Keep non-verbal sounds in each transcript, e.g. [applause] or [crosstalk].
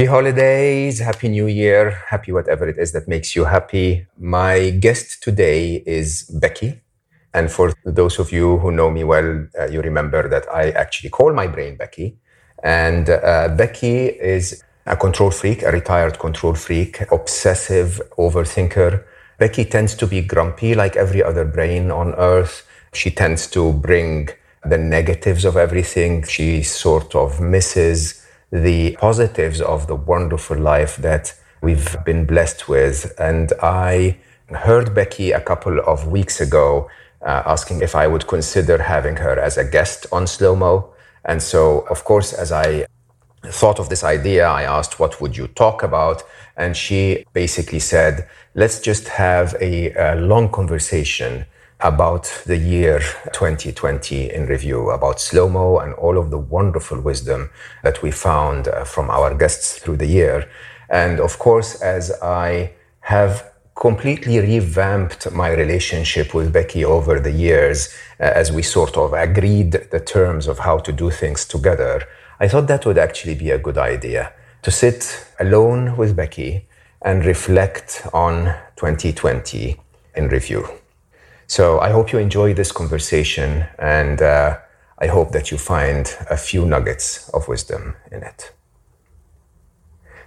Happy holidays, happy new year, happy whatever it is that makes you happy. My guest today is Becky. And for those of you who know me well, uh, you remember that I actually call my brain Becky. And uh, Becky is a control freak, a retired control freak, obsessive overthinker. Becky tends to be grumpy like every other brain on earth. She tends to bring the negatives of everything. She sort of misses the positives of the wonderful life that we've been blessed with. And I heard Becky a couple of weeks ago uh, asking if I would consider having her as a guest on Slo Mo. And so, of course, as I thought of this idea, I asked, What would you talk about? And she basically said, Let's just have a, a long conversation about the year 2020 in review, about slo mo and all of the wonderful wisdom that we found uh, from our guests through the year. And of course, as I have completely revamped my relationship with Becky over the years, uh, as we sort of agreed the terms of how to do things together, I thought that would actually be a good idea to sit alone with Becky and reflect on 2020 in review. So I hope you enjoy this conversation and uh, I hope that you find a few nuggets of wisdom in it.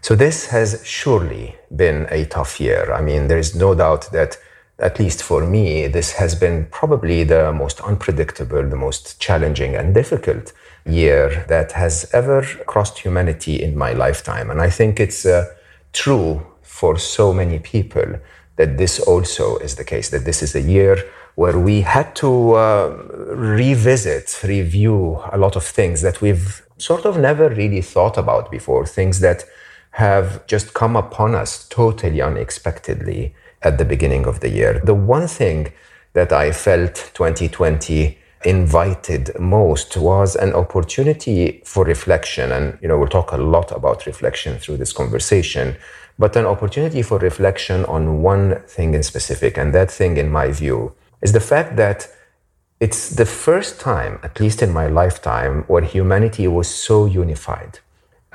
So this has surely been a tough year. I mean, there is no doubt that, at least for me, this has been probably the most unpredictable, the most challenging and difficult year that has ever crossed humanity in my lifetime. And I think it's uh, true for so many people that this also is the case, that this is a year where we had to uh, revisit, review a lot of things that we've sort of never really thought about before, things that have just come upon us totally unexpectedly at the beginning of the year. The one thing that I felt 2020 invited most was an opportunity for reflection. And, you know, we'll talk a lot about reflection through this conversation but an opportunity for reflection on one thing in specific. And that thing, in my view, is the fact that it's the first time, at least in my lifetime, where humanity was so unified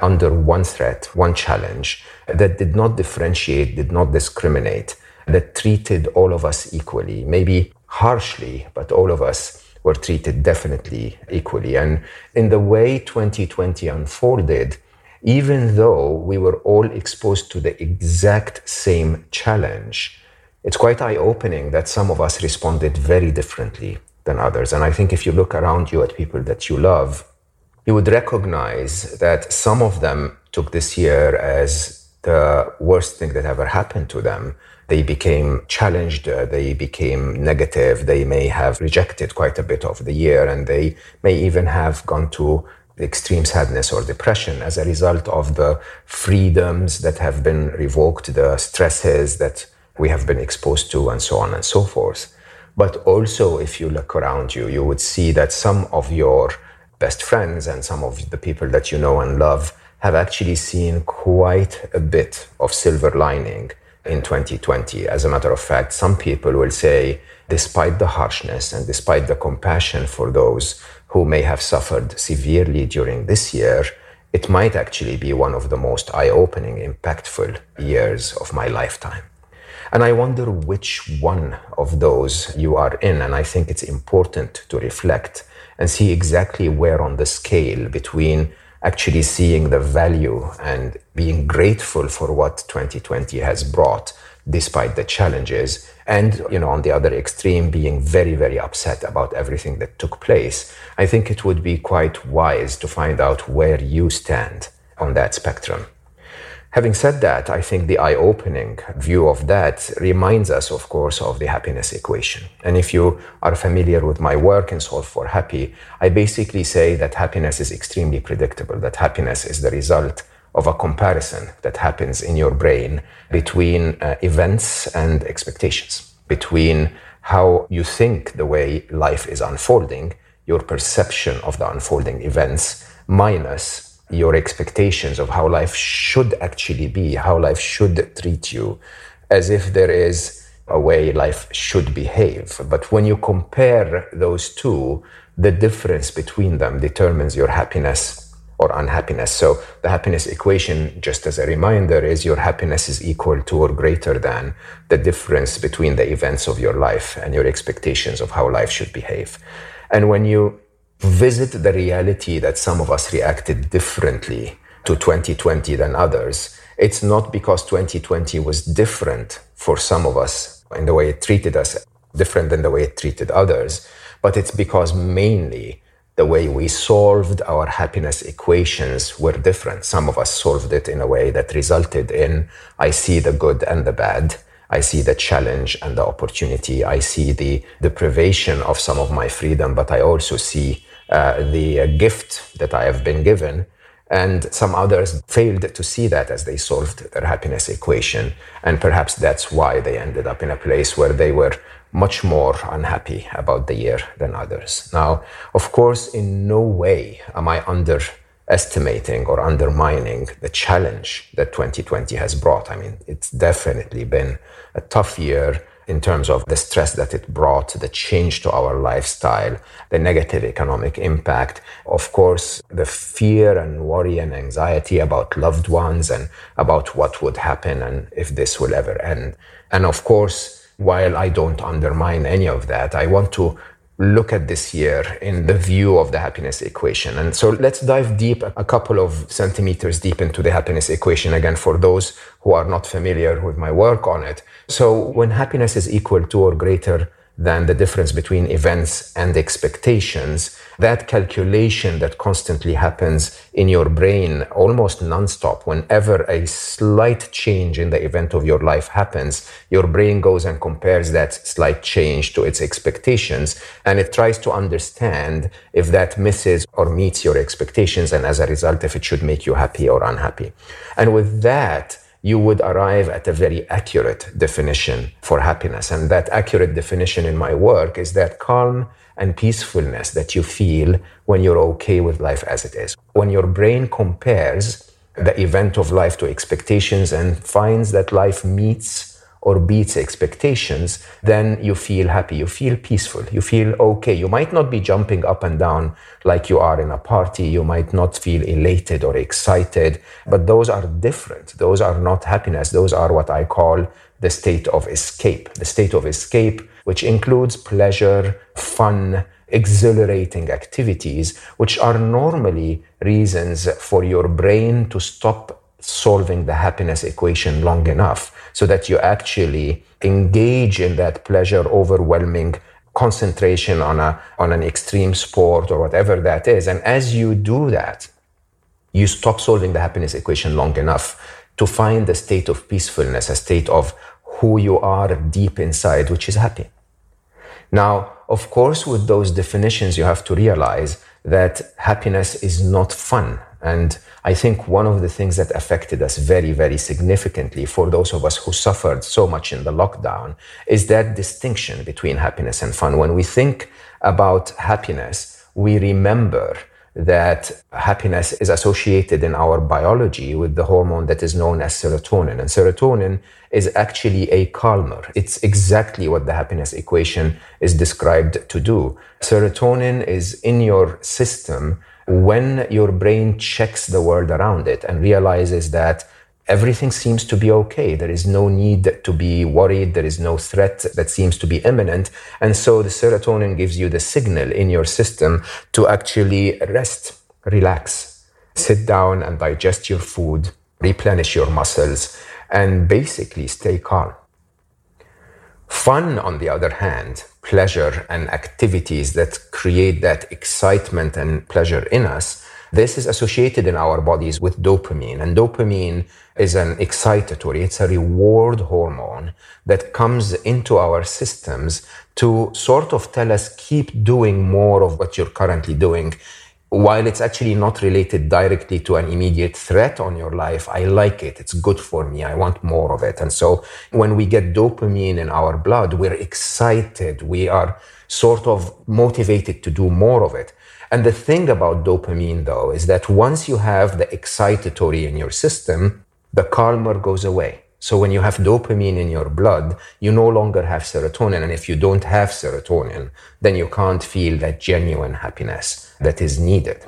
under one threat, one challenge, that did not differentiate, did not discriminate, that treated all of us equally, maybe harshly, but all of us were treated definitely equally. And in the way 2020 unfolded, even though we were all exposed to the exact same challenge, it's quite eye opening that some of us responded very differently than others. And I think if you look around you at people that you love, you would recognize that some of them took this year as the worst thing that ever happened to them. They became challenged, uh, they became negative, they may have rejected quite a bit of the year, and they may even have gone to extreme sadness or depression as a result of the freedoms that have been revoked, the stresses that we have been exposed to, and so on and so forth. But also, if you look around you, you would see that some of your best friends and some of the people that you know and love have actually seen quite a bit of silver lining in 2020. As a matter of fact, some people will say, despite the harshness and despite the compassion for those who may have suffered severely during this year, it might actually be one of the most eye opening, impactful years of my lifetime. And I wonder which one of those you are in. And I think it's important to reflect and see exactly where on the scale between actually seeing the value and being grateful for what 2020 has brought despite the challenges and you know on the other extreme being very very upset about everything that took place i think it would be quite wise to find out where you stand on that spectrum Having said that, I think the eye opening view of that reminds us, of course, of the happiness equation. And if you are familiar with my work in Solve for Happy, I basically say that happiness is extremely predictable, that happiness is the result of a comparison that happens in your brain between uh, events and expectations, between how you think the way life is unfolding, your perception of the unfolding events, minus your expectations of how life should actually be, how life should treat you, as if there is a way life should behave. But when you compare those two, the difference between them determines your happiness or unhappiness. So the happiness equation, just as a reminder, is your happiness is equal to or greater than the difference between the events of your life and your expectations of how life should behave. And when you visit the reality that some of us reacted differently to 2020 than others, it's not because 2020 was different for some of us in the way it treated us, different than the way it treated others, but it's because mainly the way we solved our happiness equations were different. Some of us solved it in a way that resulted in I see the good and the bad. I see the challenge and the opportunity. I see the deprivation of some of my freedom, but I also see uh, the uh, gift that I have been given. And some others failed to see that as they solved their happiness equation. And perhaps that's why they ended up in a place where they were much more unhappy about the year than others. Now, of course, in no way am I underestimating or undermining the challenge that 2020 has brought. I mean, it's definitely been a tough year in terms of the stress that it brought, the change to our lifestyle, the negative economic impact, of course, the fear and worry and anxiety about loved ones and about what would happen and if this will ever end. And of course, while I don't undermine any of that, I want to look at this year in the view of the happiness equation. And so let's dive deep, a couple of centimeters deep into the happiness equation again for those who are not familiar with my work on it. So when happiness is equal to or greater than the difference between events and expectations, that calculation that constantly happens in your brain almost nonstop, whenever a slight change in the event of your life happens, your brain goes and compares that slight change to its expectations and it tries to understand if that misses or meets your expectations and as a result, if it should make you happy or unhappy. And with that, you would arrive at a very accurate definition for happiness. And that accurate definition in my work is that calm and peacefulness that you feel when you're okay with life as it is. When your brain compares the event of life to expectations and finds that life meets or beats expectations, then you feel happy, you feel peaceful, you feel okay. You might not be jumping up and down like you are in a party, you might not feel elated or excited, but those are different. Those are not happiness, those are what I call the state of escape. The state of escape, which includes pleasure, fun, exhilarating activities, which are normally reasons for your brain to stop solving the happiness equation long enough so that you actually engage in that pleasure overwhelming concentration on a on an extreme sport or whatever that is. And as you do that you stop solving the happiness equation long enough to find a state of peacefulness a state of who you are deep inside which is happy. Now of course with those definitions you have to realize that happiness is not fun and I think one of the things that affected us very, very significantly for those of us who suffered so much in the lockdown is that distinction between happiness and fun. When we think about happiness, we remember that happiness is associated in our biology with the hormone that is known as serotonin. And serotonin is actually a calmer. It's exactly what the happiness equation is described to do. Serotonin is in your system when your brain checks the world around it and realizes that everything seems to be okay. There is no need to be worried. There is no threat that seems to be imminent. And so the serotonin gives you the signal in your system to actually rest, relax, sit down and digest your food, replenish your muscles, and basically stay calm. Fun, on the other hand, pleasure and activities that create that excitement and pleasure in us, This is associated in our bodies with dopamine, and dopamine is an excitatory, it's a reward hormone that comes into our systems to sort of tell us keep doing more of what you're currently doing. While it's actually not related directly to an immediate threat on your life, I like it. It's good for me. I want more of it. And so when we get dopamine in our blood, we're excited. We are sort of motivated to do more of it. And the thing about dopamine, though, is that once you have the excitatory in your system, the calmer goes away. So when you have dopamine in your blood, you no longer have serotonin. And if you don't have serotonin, then you can't feel that genuine happiness that is needed.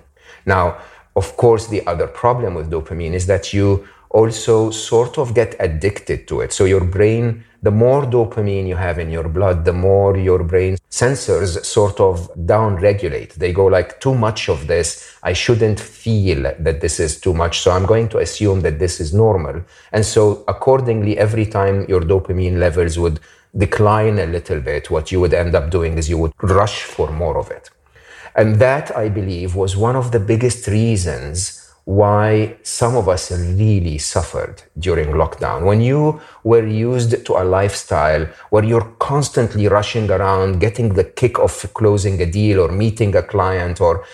Now, of course, the other problem with dopamine is that you also sort of get addicted to it. So your brain, the more dopamine you have in your blood, the more your brain sensors sort of down regulate. They go like too much of this. I shouldn't feel that this is too much. So I'm going to assume that this is normal. And so accordingly, every time your dopamine levels would decline a little bit, what you would end up doing is you would rush for more of it. And that, I believe, was one of the biggest reasons why some of us really suffered during lockdown. When you were used to a lifestyle where you're constantly rushing around, getting the kick of closing a deal or meeting a client or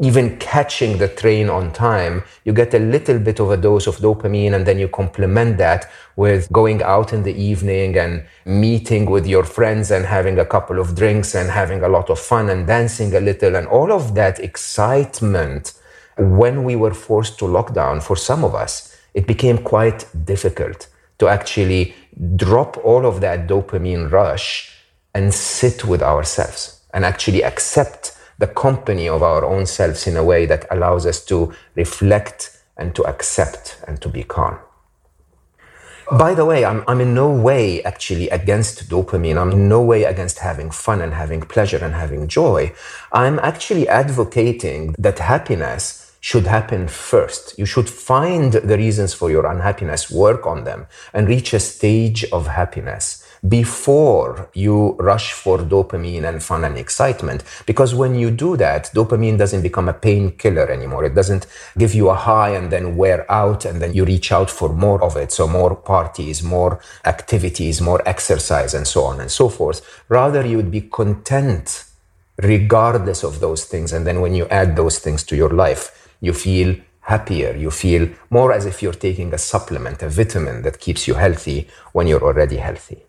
even catching the train on time, you get a little bit of a dose of dopamine and then you complement that with going out in the evening and meeting with your friends and having a couple of drinks and having a lot of fun and dancing a little and all of that excitement when we were forced to lockdown, for some of us, it became quite difficult to actually drop all of that dopamine rush and sit with ourselves and actually accept the company of our own selves in a way that allows us to reflect and to accept and to be calm. By the way, I'm, I'm in no way actually against dopamine. I'm in no way against having fun and having pleasure and having joy. I'm actually advocating that happiness should happen first. You should find the reasons for your unhappiness, work on them, and reach a stage of happiness before you rush for dopamine and fun and excitement. Because when you do that, dopamine doesn't become a painkiller anymore. It doesn't give you a high and then wear out and then you reach out for more of it. So more parties, more activities, more exercise and so on and so forth. Rather, you would be content regardless of those things. And then when you add those things to your life, you feel happier. You feel more as if you're taking a supplement, a vitamin that keeps you healthy when you're already healthy.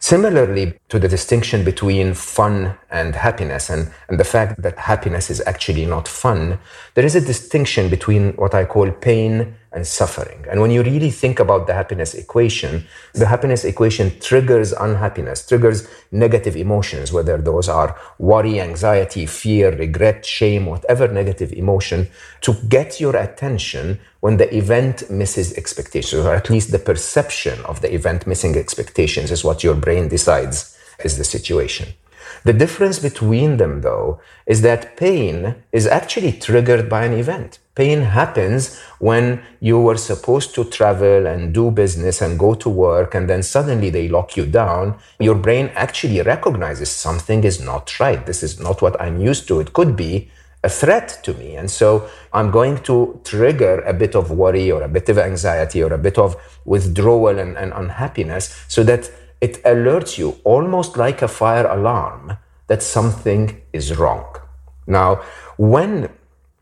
Similarly to the distinction between fun and happiness and, and the fact that happiness is actually not fun, there is a distinction between what I call pain and suffering. And when you really think about the happiness equation, the happiness equation triggers unhappiness, triggers negative emotions, whether those are worry, anxiety, fear, regret, shame, whatever negative emotion, to get your attention when the event misses expectations, or at least the perception of the event missing expectations is what your brain decides is the situation. The difference between them, though, is that pain is actually triggered by an event. Pain happens when you were supposed to travel and do business and go to work, and then suddenly they lock you down. Your brain actually recognizes something is not right. This is not what I'm used to. It could be a threat to me. And so I'm going to trigger a bit of worry or a bit of anxiety or a bit of withdrawal and, and unhappiness so that it alerts you almost like a fire alarm that something is wrong. Now, when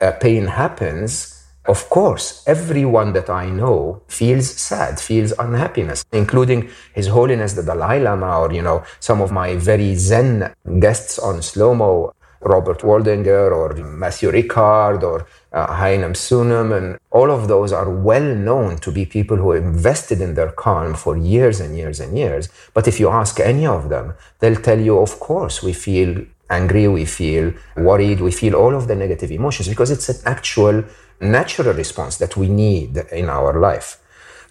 a pain happens, of course, everyone that I know feels sad, feels unhappiness, including His Holiness the Dalai Lama, or you know, some of my very Zen guests on Slo Mo, Robert Waldinger or Matthieu Ricard or uh, Sunam, and all of those are well known to be people who invested in their calm for years and years and years. But if you ask any of them, they'll tell you, of course, we feel angry, we feel worried, we feel all of the negative emotions because it's an actual natural response that we need in our life.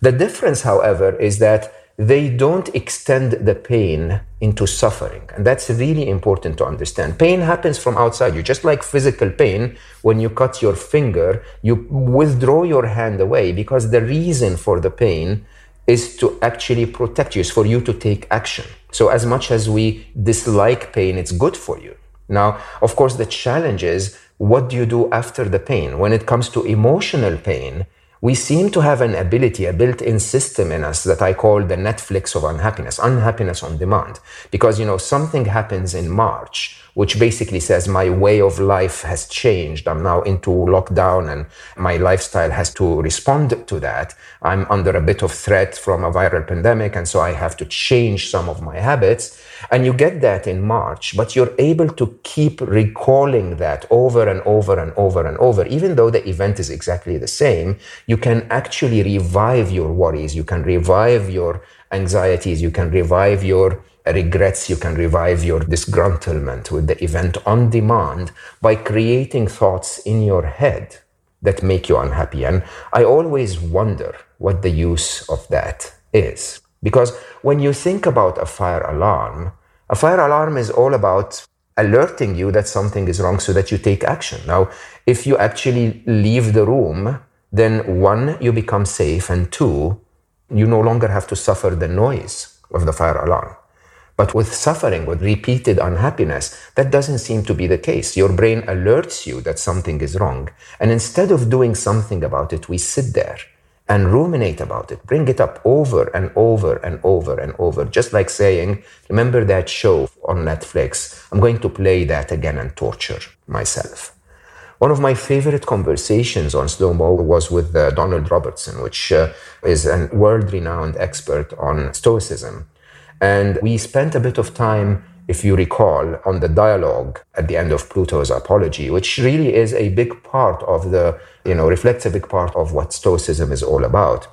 The difference, however, is that they don't extend the pain into suffering. And that's really important to understand. Pain happens from outside you, just like physical pain. When you cut your finger, you withdraw your hand away because the reason for the pain is to actually protect you, is for you to take action. So, as much as we dislike pain, it's good for you. Now, of course, the challenge is what do you do after the pain? When it comes to emotional pain, we seem to have an ability, a built in system in us that I call the Netflix of unhappiness, unhappiness on demand. Because, you know, something happens in March, which basically says my way of life has changed. I'm now into lockdown and my lifestyle has to respond to that. I'm under a bit of threat from a viral pandemic. And so I have to change some of my habits. And you get that in March, but you're able to keep recalling that over and over and over and over. Even though the event is exactly the same, you can actually revive your worries, you can revive your anxieties, you can revive your regrets, you can revive your disgruntlement with the event on demand by creating thoughts in your head that make you unhappy. And I always wonder what the use of that is. Because when you think about a fire alarm, a fire alarm is all about alerting you that something is wrong so that you take action. Now, if you actually leave the room, then one, you become safe, and two, you no longer have to suffer the noise of the fire alarm. But with suffering, with repeated unhappiness, that doesn't seem to be the case. Your brain alerts you that something is wrong. And instead of doing something about it, we sit there and ruminate about it. Bring it up over and over and over and over. Just like saying, remember that show on Netflix? I'm going to play that again and torture myself. One of my favorite conversations on slo mo was with uh, Donald Robertson, which uh, is a world renowned expert on Stoicism. And we spent a bit of time if you recall, on the dialogue at the end of Plato's Apology, which really is a big part of the, you know, reflects a big part of what Stoicism is all about.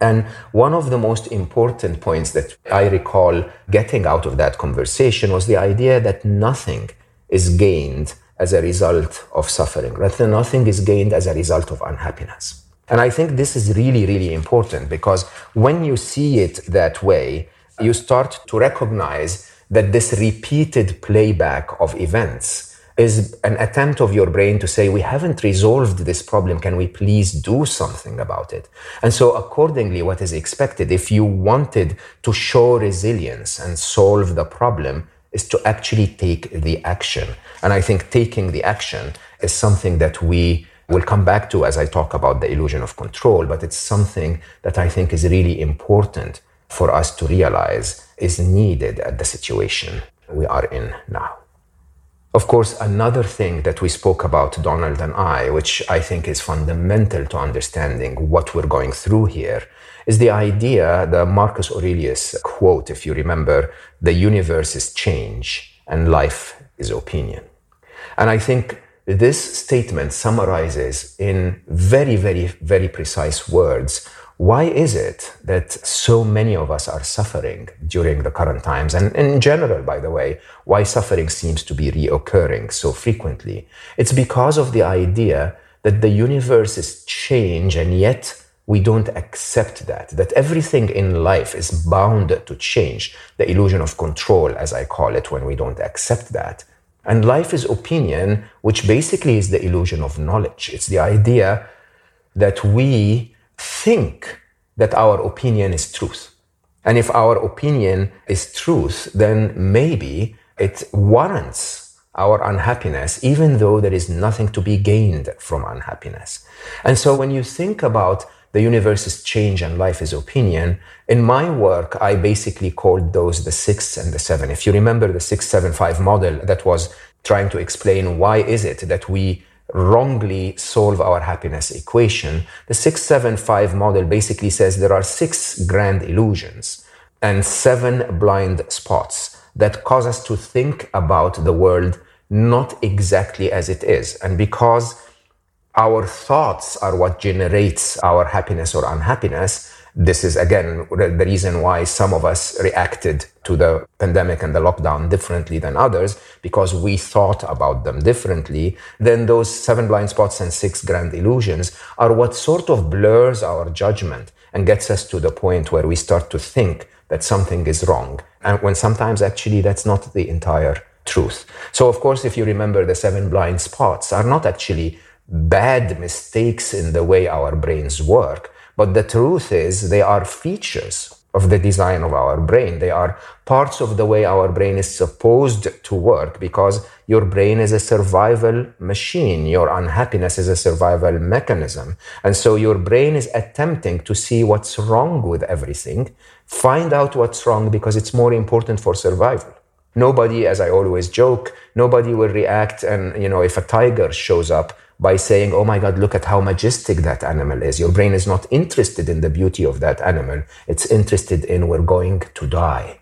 And one of the most important points that I recall getting out of that conversation was the idea that nothing is gained as a result of suffering, rather, nothing is gained as a result of unhappiness. And I think this is really, really important because when you see it that way, you start to recognize that this repeated playback of events is an attempt of your brain to say, we haven't resolved this problem. Can we please do something about it? And so, accordingly, what is expected, if you wanted to show resilience and solve the problem, is to actually take the action. And I think taking the action is something that we will come back to as I talk about the illusion of control, but it's something that I think is really important for us to realize is needed at the situation we are in now. Of course, another thing that we spoke about, Donald and I, which I think is fundamental to understanding what we're going through here, is the idea, the Marcus Aurelius quote, if you remember, the universe is change and life is opinion. And I think this statement summarizes in very, very, very precise words why is it that so many of us are suffering during the current times? And in general, by the way, why suffering seems to be reoccurring so frequently? It's because of the idea that the universe is change and yet we don't accept that, that everything in life is bound to change, the illusion of control, as I call it, when we don't accept that. And life is opinion, which basically is the illusion of knowledge. It's the idea that we think that our opinion is truth. And if our opinion is truth, then maybe it warrants our unhappiness, even though there is nothing to be gained from unhappiness. And so when you think about the universe is change and life is opinion, in my work, I basically called those the six and the seven. If you remember the six, seven, five model that was trying to explain why is it that we wrongly solve our happiness equation. The 675 model basically says there are six grand illusions and seven blind spots that cause us to think about the world not exactly as it is. And because our thoughts are what generates our happiness or unhappiness, this is again the reason why some of us reacted to the pandemic and the lockdown differently than others because we thought about them differently. Then those seven blind spots and six grand illusions are what sort of blurs our judgment and gets us to the point where we start to think that something is wrong. And when sometimes actually that's not the entire truth. So, of course, if you remember, the seven blind spots are not actually bad mistakes in the way our brains work but the truth is, they are features of the design of our brain. They are parts of the way our brain is supposed to work because your brain is a survival machine. Your unhappiness is a survival mechanism. And so your brain is attempting to see what's wrong with everything, find out what's wrong because it's more important for survival. Nobody, as I always joke, nobody will react. And, you know, if a tiger shows up, by saying, oh my God, look at how majestic that animal is. Your brain is not interested in the beauty of that animal. It's interested in we're going to die.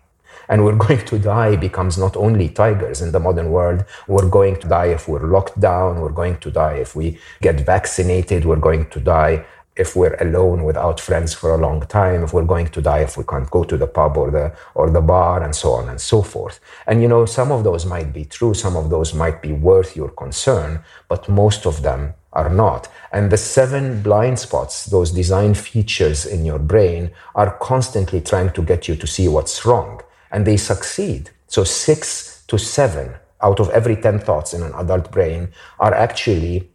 And we're [laughs] going to die becomes not only tigers in the modern world. We're going to die if we're locked down. We're going to die if we get vaccinated. We're going to die if we're alone without friends for a long time, if we're going to die, if we can't go to the pub or the or the bar, and so on and so forth. And you know, some of those might be true, some of those might be worth your concern, but most of them are not. And the seven blind spots, those design features in your brain, are constantly trying to get you to see what's wrong. And they succeed. So six to seven out of every 10 thoughts in an adult brain are actually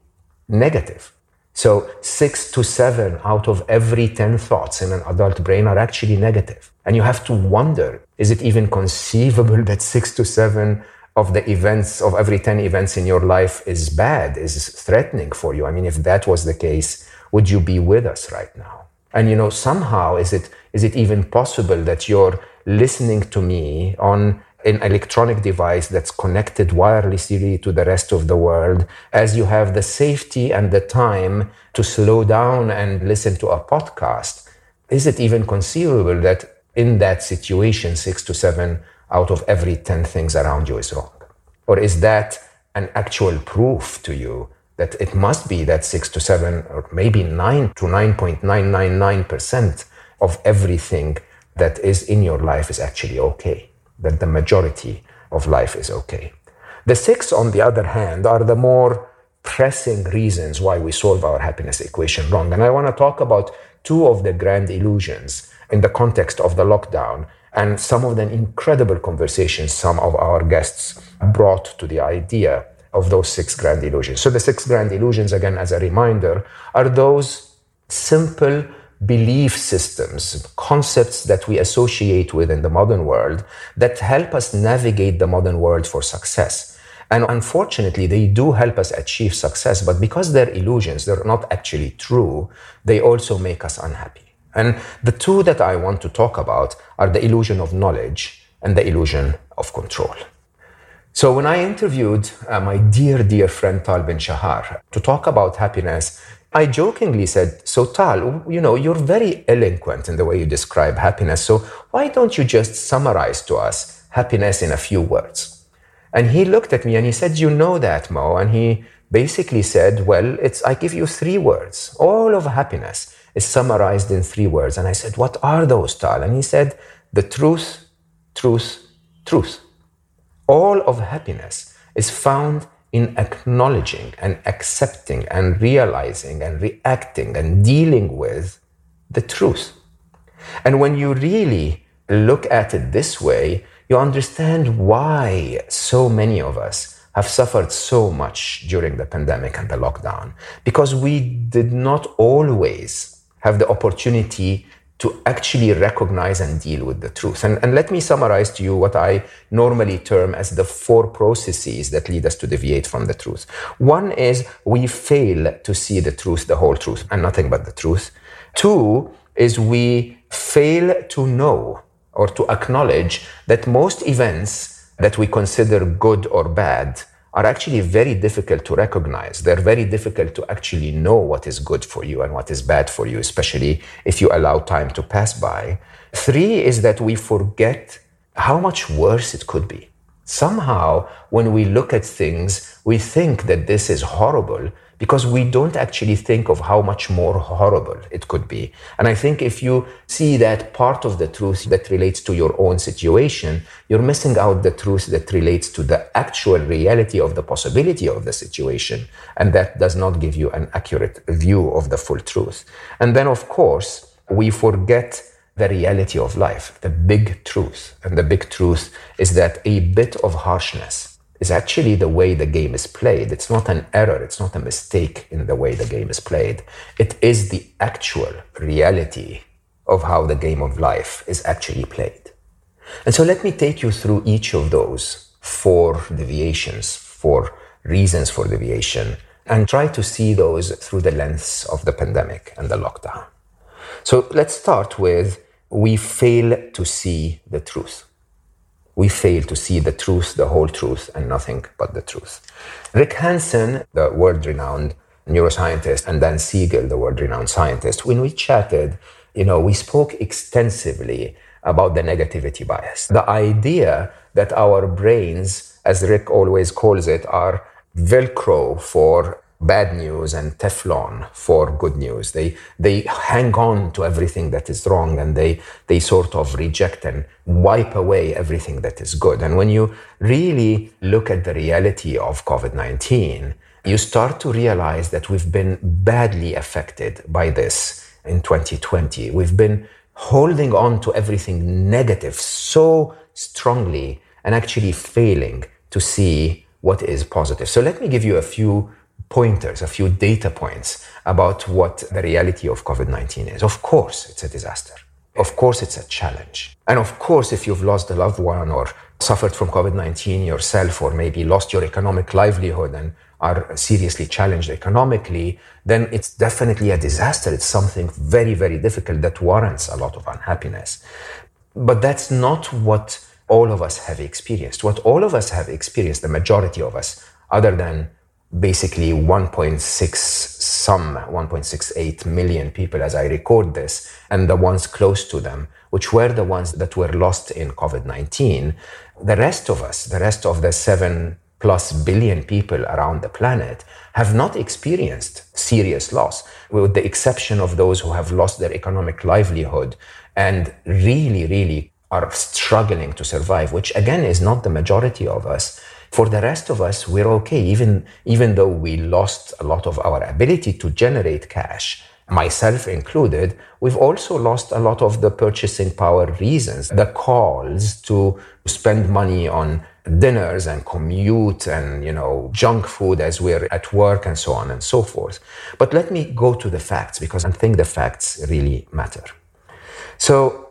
negative. So six to seven out of every 10 thoughts in an adult brain are actually negative. And you have to wonder, is it even conceivable [laughs] that six to seven of the events of every 10 events in your life is bad, is threatening for you? I mean, if that was the case, would you be with us right now? And you know, somehow is it, is it even possible that you're listening to me on an electronic device that's connected wirelessly to the rest of the world, as you have the safety and the time to slow down and listen to a podcast, is it even conceivable that in that situation, six to seven out of every 10 things around you is wrong? Or is that an actual proof to you that it must be that six to seven, or maybe nine to 9.999% of everything that is in your life is actually okay? That the majority of life is okay. The six, on the other hand, are the more pressing reasons why we solve our happiness equation wrong. And I want to talk about two of the grand illusions in the context of the lockdown and some of the incredible conversations some of our guests brought to the idea of those six grand illusions. So, the six grand illusions, again, as a reminder, are those simple belief systems, concepts that we associate with in the modern world that help us navigate the modern world for success. And unfortunately, they do help us achieve success, but because they're illusions, they're not actually true, they also make us unhappy. And the two that I want to talk about are the illusion of knowledge and the illusion of control. So when I interviewed uh, my dear, dear friend Tal Ben Shahar to talk about happiness I jokingly said, So, Tal, you know, you're very eloquent in the way you describe happiness. So, why don't you just summarize to us happiness in a few words? And he looked at me and he said, You know that, Mo. And he basically said, Well, it's, I give you three words. All of happiness is summarized in three words. And I said, What are those, Tal? And he said, The truth, truth, truth. All of happiness is found in acknowledging and accepting and realizing and reacting and dealing with the truth. And when you really look at it this way, you understand why so many of us have suffered so much during the pandemic and the lockdown. Because we did not always have the opportunity to actually recognize and deal with the truth. And, and let me summarize to you what I normally term as the four processes that lead us to deviate from the truth. One is we fail to see the truth, the whole truth, and nothing but the truth. Two is we fail to know or to acknowledge that most events that we consider good or bad are actually very difficult to recognize. They're very difficult to actually know what is good for you and what is bad for you, especially if you allow time to pass by. Three is that we forget how much worse it could be. Somehow, when we look at things, we think that this is horrible because we don't actually think of how much more horrible it could be. And I think if you see that part of the truth that relates to your own situation, you're missing out the truth that relates to the actual reality of the possibility of the situation. And that does not give you an accurate view of the full truth. And then, of course, we forget the reality of life, the big truth. And the big truth is that a bit of harshness is actually the way the game is played. It's not an error, it's not a mistake in the way the game is played. It is the actual reality of how the game of life is actually played. And so let me take you through each of those four deviations, four reasons for deviation, and try to see those through the lens of the pandemic and the lockdown. So let's start with we fail to see the truth. We fail to see the truth, the whole truth, and nothing but the truth. Rick Hanson, the world renowned neuroscientist, and Dan Siegel, the world renowned scientist, when we chatted, you know, we spoke extensively about the negativity bias. The idea that our brains, as Rick always calls it, are Velcro for bad news and Teflon for good news. They they hang on to everything that is wrong and they they sort of reject and wipe away everything that is good. And when you really look at the reality of COVID-19, you start to realize that we've been badly affected by this in 2020. We've been holding on to everything negative so strongly and actually failing to see what is positive. So let me give you a few pointers, a few data points about what the reality of COVID 19 is. Of course, it's a disaster. Of course, it's a challenge. And of course, if you've lost a loved one or suffered from COVID 19 yourself, or maybe lost your economic livelihood and are seriously challenged economically, then it's definitely a disaster. It's something very, very difficult that warrants a lot of unhappiness. But that's not what all of us have experienced. What all of us have experienced, the majority of us, other than basically 1.6 some 1.68 million people as I record this, and the ones close to them, which were the ones that were lost in COVID 19, the rest of us, the rest of the 7 plus billion people around the planet have not experienced serious loss, with the exception of those who have lost their economic livelihood and really, really are struggling to survive, which again is not the majority of us. For the rest of us, we're okay, even, even though we lost a lot of our ability to generate cash myself included, we've also lost a lot of the purchasing power reasons, the calls to spend money on dinners and commute and you know junk food as we're at work and so on and so forth. But let me go to the facts because i think the facts really matter. So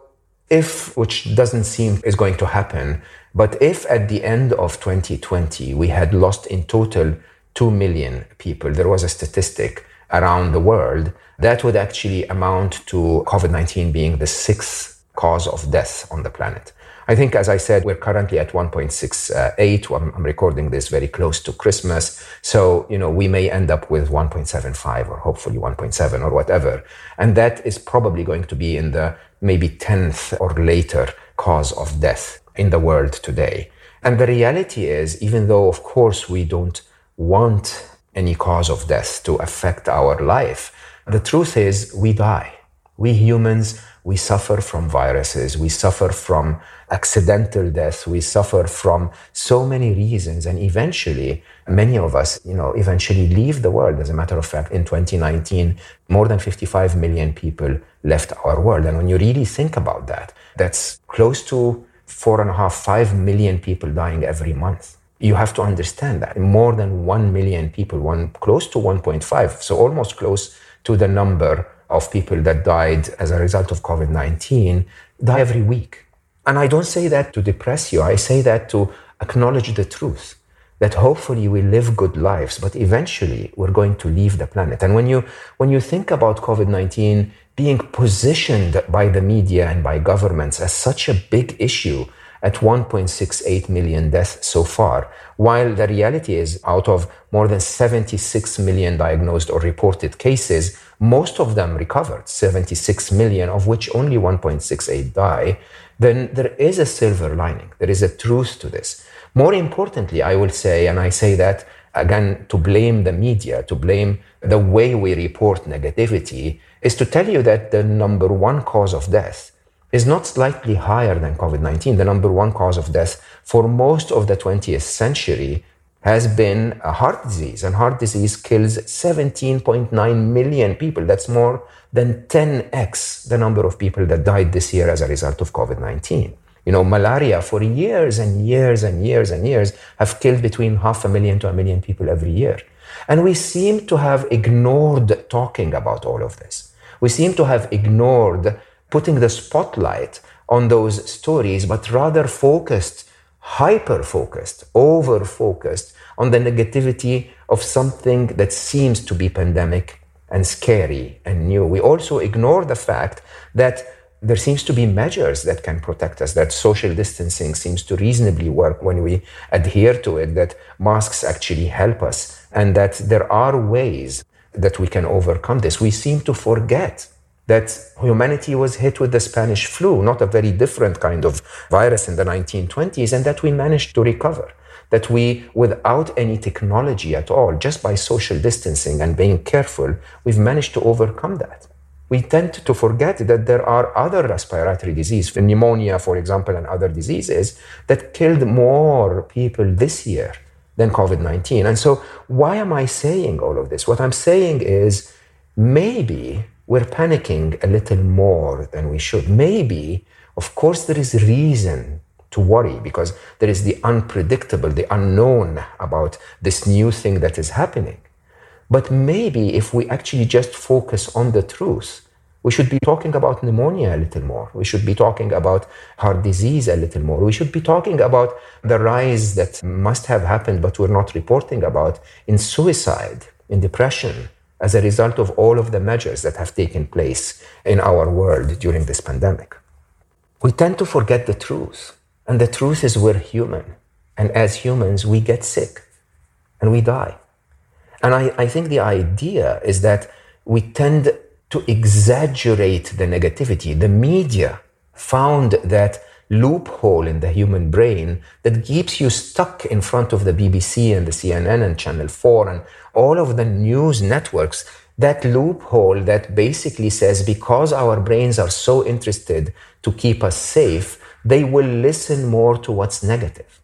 if which doesn't seem is going to happen but if at the end of 2020 we had lost in total 2 million people there was a statistic around the world that would actually amount to covid-19 being the sixth cause of death on the planet I think, as I said, we're currently at 1.68. I'm, I'm, recording this very close to Christmas. So, you know, we may end up with 1.75 or hopefully 1.7 or whatever. And that is probably going to be in the maybe 10th or later cause of death in the world today. And the reality is, even though, of course, we don't want any cause of death to affect our life, the truth is we die. We humans, we suffer from viruses, we suffer from accidental death, we suffer from so many reasons. And eventually, many of us, you know, eventually leave the world. As a matter of fact, in 2019, more than 55 million people left our world. And when you really think about that, that's close to four and a half, five million people dying every month. You have to understand that more than 1 million people, one close to 1.5, so almost close to the number of people that died as a result of COVID 19 die every week. And I don't say that to depress you, I say that to acknowledge the truth that hopefully we live good lives, but eventually we're going to leave the planet. And when you, when you think about COVID 19 being positioned by the media and by governments as such a big issue, at 1.68 million deaths so far, while the reality is out of more than 76 million diagnosed or reported cases, most of them recovered, 76 million, of which only 1.68 die, then there is a silver lining. There is a truth to this. More importantly, I will say, and I say that again to blame the media, to blame the way we report negativity, is to tell you that the number one cause of death is not slightly higher than COVID 19. The number one cause of death for most of the 20th century has been a heart disease, and heart disease kills 17.9 million people. That's more than 10x the number of people that died this year as a result of COVID 19. You know, malaria for years and years and years and years have killed between half a million to a million people every year. And we seem to have ignored talking about all of this. We seem to have ignored putting the spotlight on those stories, but rather focused, hyper focused, over focused on the negativity of something that seems to be pandemic and scary and new. We also ignore the fact that there seems to be measures that can protect us, that social distancing seems to reasonably work when we adhere to it, that masks actually help us, and that there are ways that we can overcome this. We seem to forget that humanity was hit with the Spanish flu, not a very different kind of virus in the 1920s, and that we managed to recover. That we, without any technology at all, just by social distancing and being careful, we've managed to overcome that we tend to forget that there are other respiratory diseases, pneumonia, for example, and other diseases that killed more people this year than COVID 19. And so, why am I saying all of this? What I'm saying is maybe we're panicking a little more than we should. Maybe, of course, there is reason to worry because there is the unpredictable, the unknown about this new thing that is happening. But maybe if we actually just focus on the truth, we should be talking about pneumonia a little more. We should be talking about heart disease a little more. We should be talking about the rise that must have happened, but we're not reporting about in suicide, in depression, as a result of all of the measures that have taken place in our world during this pandemic. We tend to forget the truth. And the truth is we're human. And as humans, we get sick and we die. And I, I think the idea is that we tend to exaggerate the negativity. The media found that loophole in the human brain that keeps you stuck in front of the BBC and the CNN and Channel 4 and all of the news networks. That loophole that basically says because our brains are so interested to keep us safe, they will listen more to what's negative.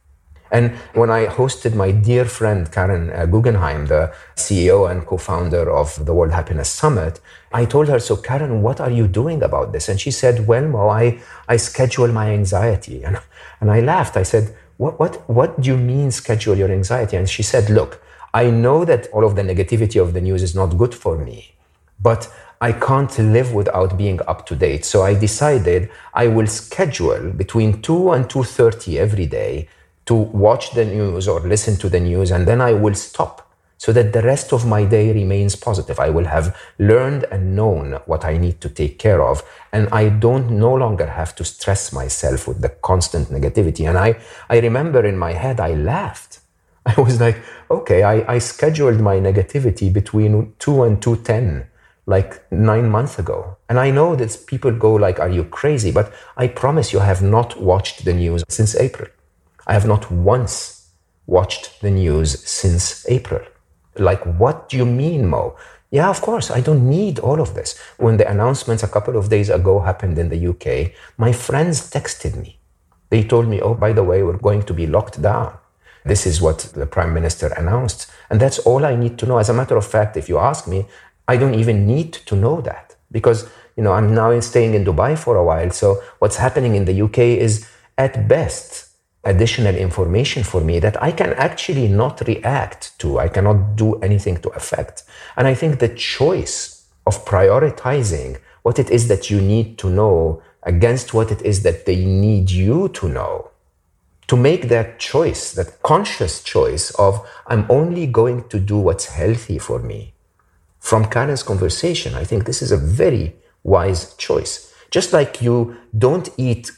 And when I hosted my dear friend Karen uh, Guggenheim, the CEO and co founder of the World Happiness Summit, I told her, So, Karen, what are you doing about this? And she said, Well, Mo, I, I schedule my anxiety. [laughs] And, and I laughed. I said, what, what, what do you mean schedule your anxiety? And she said, Look, I know that all of the negativity of the news is not good for me, but I can't live without being up to date. So I decided I will schedule between 2 and 2:30 every day to watch the news or listen to the news, and then I will stop so that the rest of my day remains positive. I will have learned and known what I need to take care of, and I don't no longer have to stress myself with the constant negativity. And I, I remember in my head, I laughed. [laughs] I was like, okay, I, I scheduled my negativity between 2 and 210 like nine months ago. And I know that people go like, are you crazy? But I promise you, I have not watched the news since April. I have not once watched the news since April. Like, what do you mean, Mo? Yeah, of course, I don't need all of this. When the announcements a couple of days ago happened in the UK, my friends texted me. They told me, oh, by the way, we're going to be locked down. This is what the prime minister announced. And that's all I need to know. As a matter of fact, if you ask me, I don't even need to know that because, you know, I'm now staying in Dubai for a while. So what's happening in the UK is at best additional information for me that I can actually not react to. I cannot do anything to affect. And I think the choice of prioritizing what it is that you need to know against what it is that they need you to know, to make that choice, that conscious choice of I'm only going to do what's healthy for me. From Karen's conversation, I think this is a very wise choice. Just like you don't eat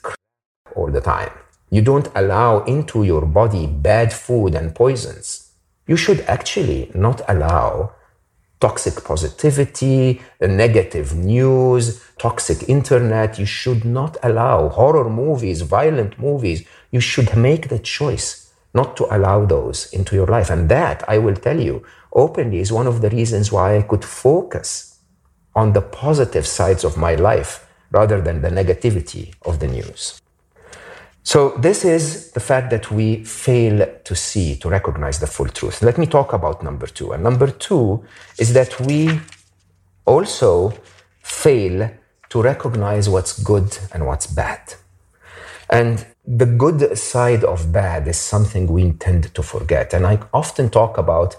all the time you don't allow into your body bad food and poisons, you should actually not allow toxic positivity, negative news, toxic internet. You should not allow horror movies, violent movies. You should make the choice not to allow those into your life. And that, I will tell you openly, is one of the reasons why I could focus on the positive sides of my life rather than the negativity of the news. So, this is the fact that we fail to see, to recognize the full truth. Let me talk about number two. And number two is that we also fail to recognize what's good and what's bad. And the good side of bad is something we intend to forget. And I often talk about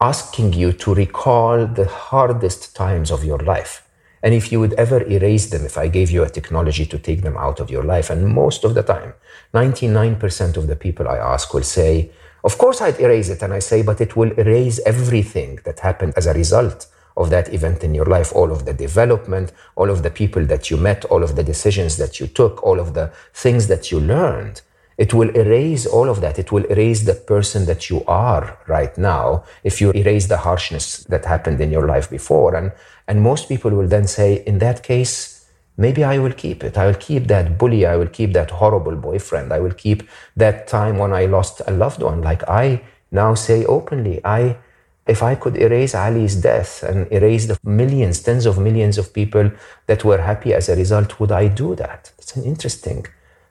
asking you to recall the hardest times of your life And if you would ever erase them, if I gave you a technology to take them out of your life, and most of the time, 99% of the people I ask will say, Of course I'd erase it. And I say, But it will erase everything that happened as a result of that event in your life all of the development, all of the people that you met, all of the decisions that you took, all of the things that you learned. It will erase all of that. It will erase the person that you are right now if you erase the harshness that happened in your life before. And, and most people will then say, in that case, maybe I will keep it. I will keep that bully. I will keep that horrible boyfriend. I will keep that time when I lost a loved one. Like I now say openly, I if I could erase Ali's death and erase the millions, tens of millions of people that were happy as a result, would I do that? It's an interesting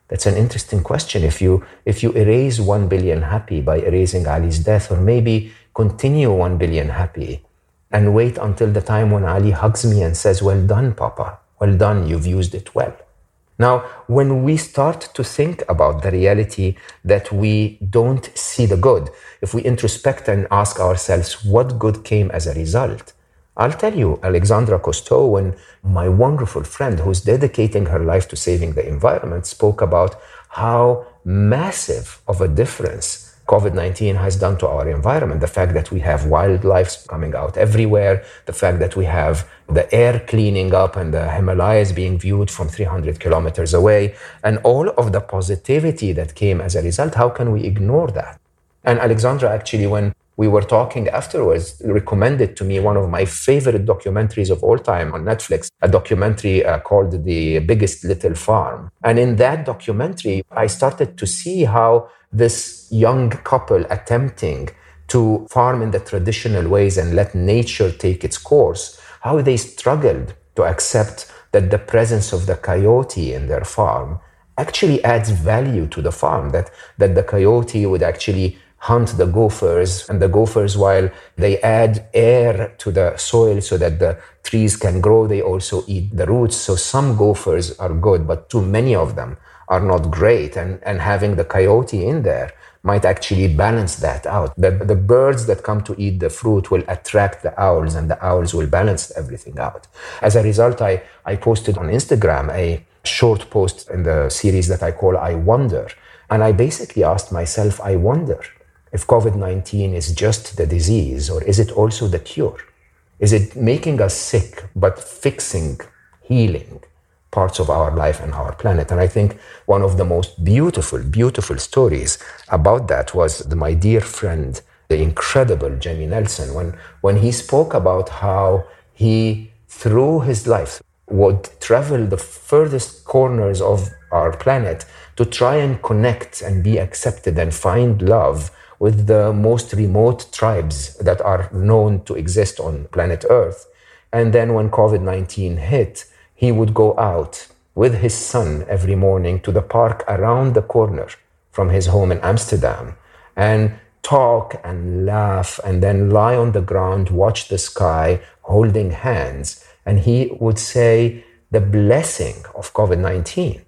that's an interesting question. If you if you erase one billion happy by erasing Ali's death, or maybe continue one billion happy and wait until the time when Ali hugs me and says, Well done, Papa. Well done, you've used it well. Now, when we start to think about the reality that we don't see the good, if we introspect and ask ourselves what good came as a result, I'll tell you, Alexandra Cousteau and my wonderful friend who's dedicating her life to saving the environment spoke about how massive of a difference COVID 19 has done to our environment. The fact that we have wildlife coming out everywhere, the fact that we have the air cleaning up and the Himalayas being viewed from 300 kilometers away, and all of the positivity that came as a result. How can we ignore that? And Alexandra actually, when we were talking afterwards, recommended to me one of my favorite documentaries of all time on Netflix, a documentary uh, called The Biggest Little Farm. And in that documentary, I started to see how this young couple attempting to farm in the traditional ways and let nature take its course, how they struggled to accept that the presence of the coyote in their farm actually adds value to the farm, that, that the coyote would actually hunt the gophers and the gophers while they add air to the soil so that the trees can grow they also eat the roots. So some gophers are good but too many of them are not great. And, and having the coyote in there might actually balance that out. The, the birds that come to eat the fruit will attract the owls and the owls will balance everything out. As a result i, I posted on instagram a short post in the series that i call i wonder. And i basically asked myself i wonder if COVID 19 is just the disease or is it also the cure? Is it making us sick but fixing, healing parts of our life and our planet? And I think one of the most beautiful, beautiful stories about that was the, my dear friend, the incredible Jimmy Nelson, when, when he spoke about how he, through his life, would travel the furthest corners of our planet to try and connect and be accepted and find love with the most remote tribes that are known to exist on planet Earth. And then when COVID 19 hit, he would go out with his son every morning to the park around the corner from his home in Amsterdam and talk and laugh and then lie on the ground, watch the sky, holding hands. And he would say, the blessing of COVID 19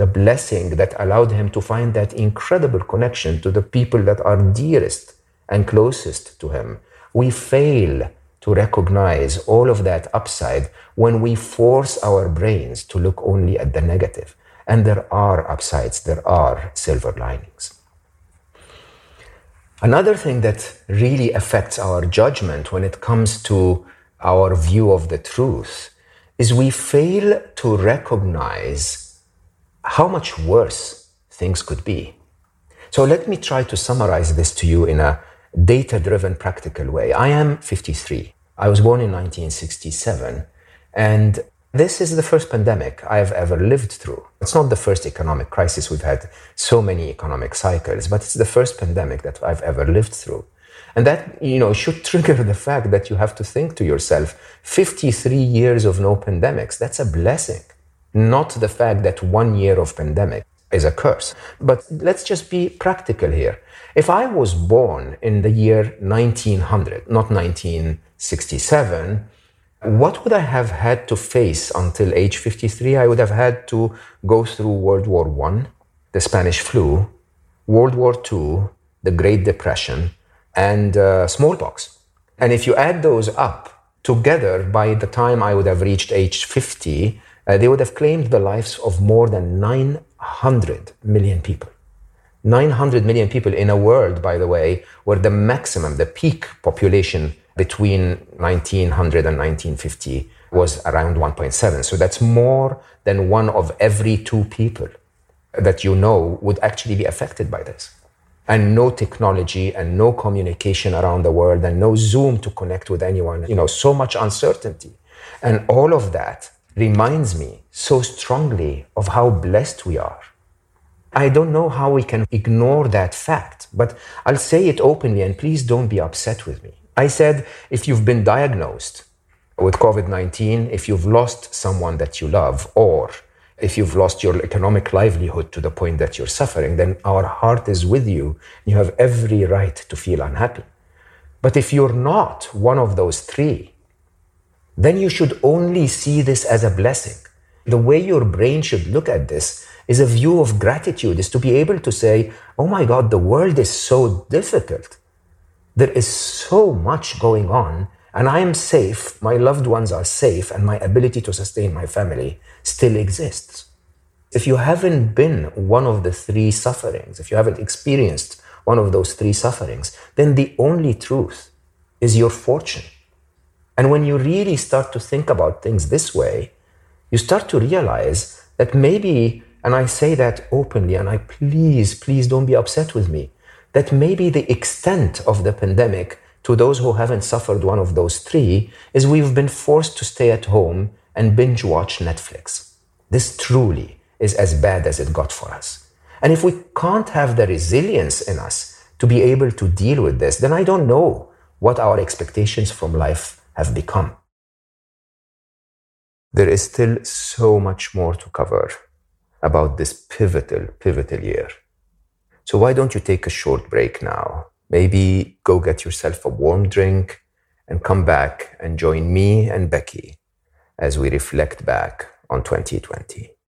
the blessing that allowed him to find that incredible connection to the people that are dearest and closest to him. We fail to recognize all of that upside when we force our brains to look only at the negative. And there are upsides, there are silver linings. Another thing that really affects our judgment when it comes to our view of the truth is we fail to recognize how much worse things could be. So let me try to summarize this to you in a data driven, practical way. I am 53. I was born in 1967, and this is the first pandemic I've ever lived through. It's not the first economic crisis. We've had so many economic cycles, but it's the first pandemic that I've ever lived through. And that, you know, should [laughs] trigger the fact that you have to think to yourself, 53 years of no pandemics, that's a blessing not the fact that one year of pandemic is a curse. But let's just be practical here. If I was born in the year 1900, not 1967, what would I have had to face until age 53? I would have had to go through World War I, the Spanish flu, World War II, the Great Depression, and uh, smallpox. And if you add those up, together, by the time I would have reached age 50, uh, they would have claimed the lives of more than 900 million people. 900 million people in a world, by the way, where the maximum, the peak population between 1900 and 1950 was around 1.7. So that's more than one of every two people that you know would actually be affected by this. And no technology and no communication around the world and no Zoom to connect with anyone, you know, so much uncertainty. And all of that reminds me so strongly of how blessed we are. I don't know how we can ignore that fact, but I'll say it openly and please don't be upset with me. I said, if you've been diagnosed with COVID 19, if you've lost someone that you love, or if you've lost your economic livelihood to the point that you're suffering, then our heart is with you. You have every right to feel unhappy. But if you're not one of those three, then you should only see this as a blessing. The way your brain should look at this is a view of gratitude, is to be able to say, Oh my God, the world is so difficult. There is so much going on, and I am safe, my loved ones are safe, and my ability to sustain my family still exists. If you haven't been one of the three sufferings, if you haven't experienced one of those three sufferings, then the only truth is your fortune. And when you really start to think about things this way, you start to realize that maybe, and I say that openly, and I please, please don't be upset with me, that maybe the extent of the pandemic to those who haven't suffered one of those three is we've been forced to stay at home and binge watch Netflix. This truly is as bad as it got for us. And if we can't have the resilience in us to be able to deal with this, then I don't know what our expectations from life have become. There is still so much more to cover about this pivotal, pivotal year. So why don't you take a short break now? Maybe go get yourself a warm drink and come back and join me and Becky as we reflect back on 2020.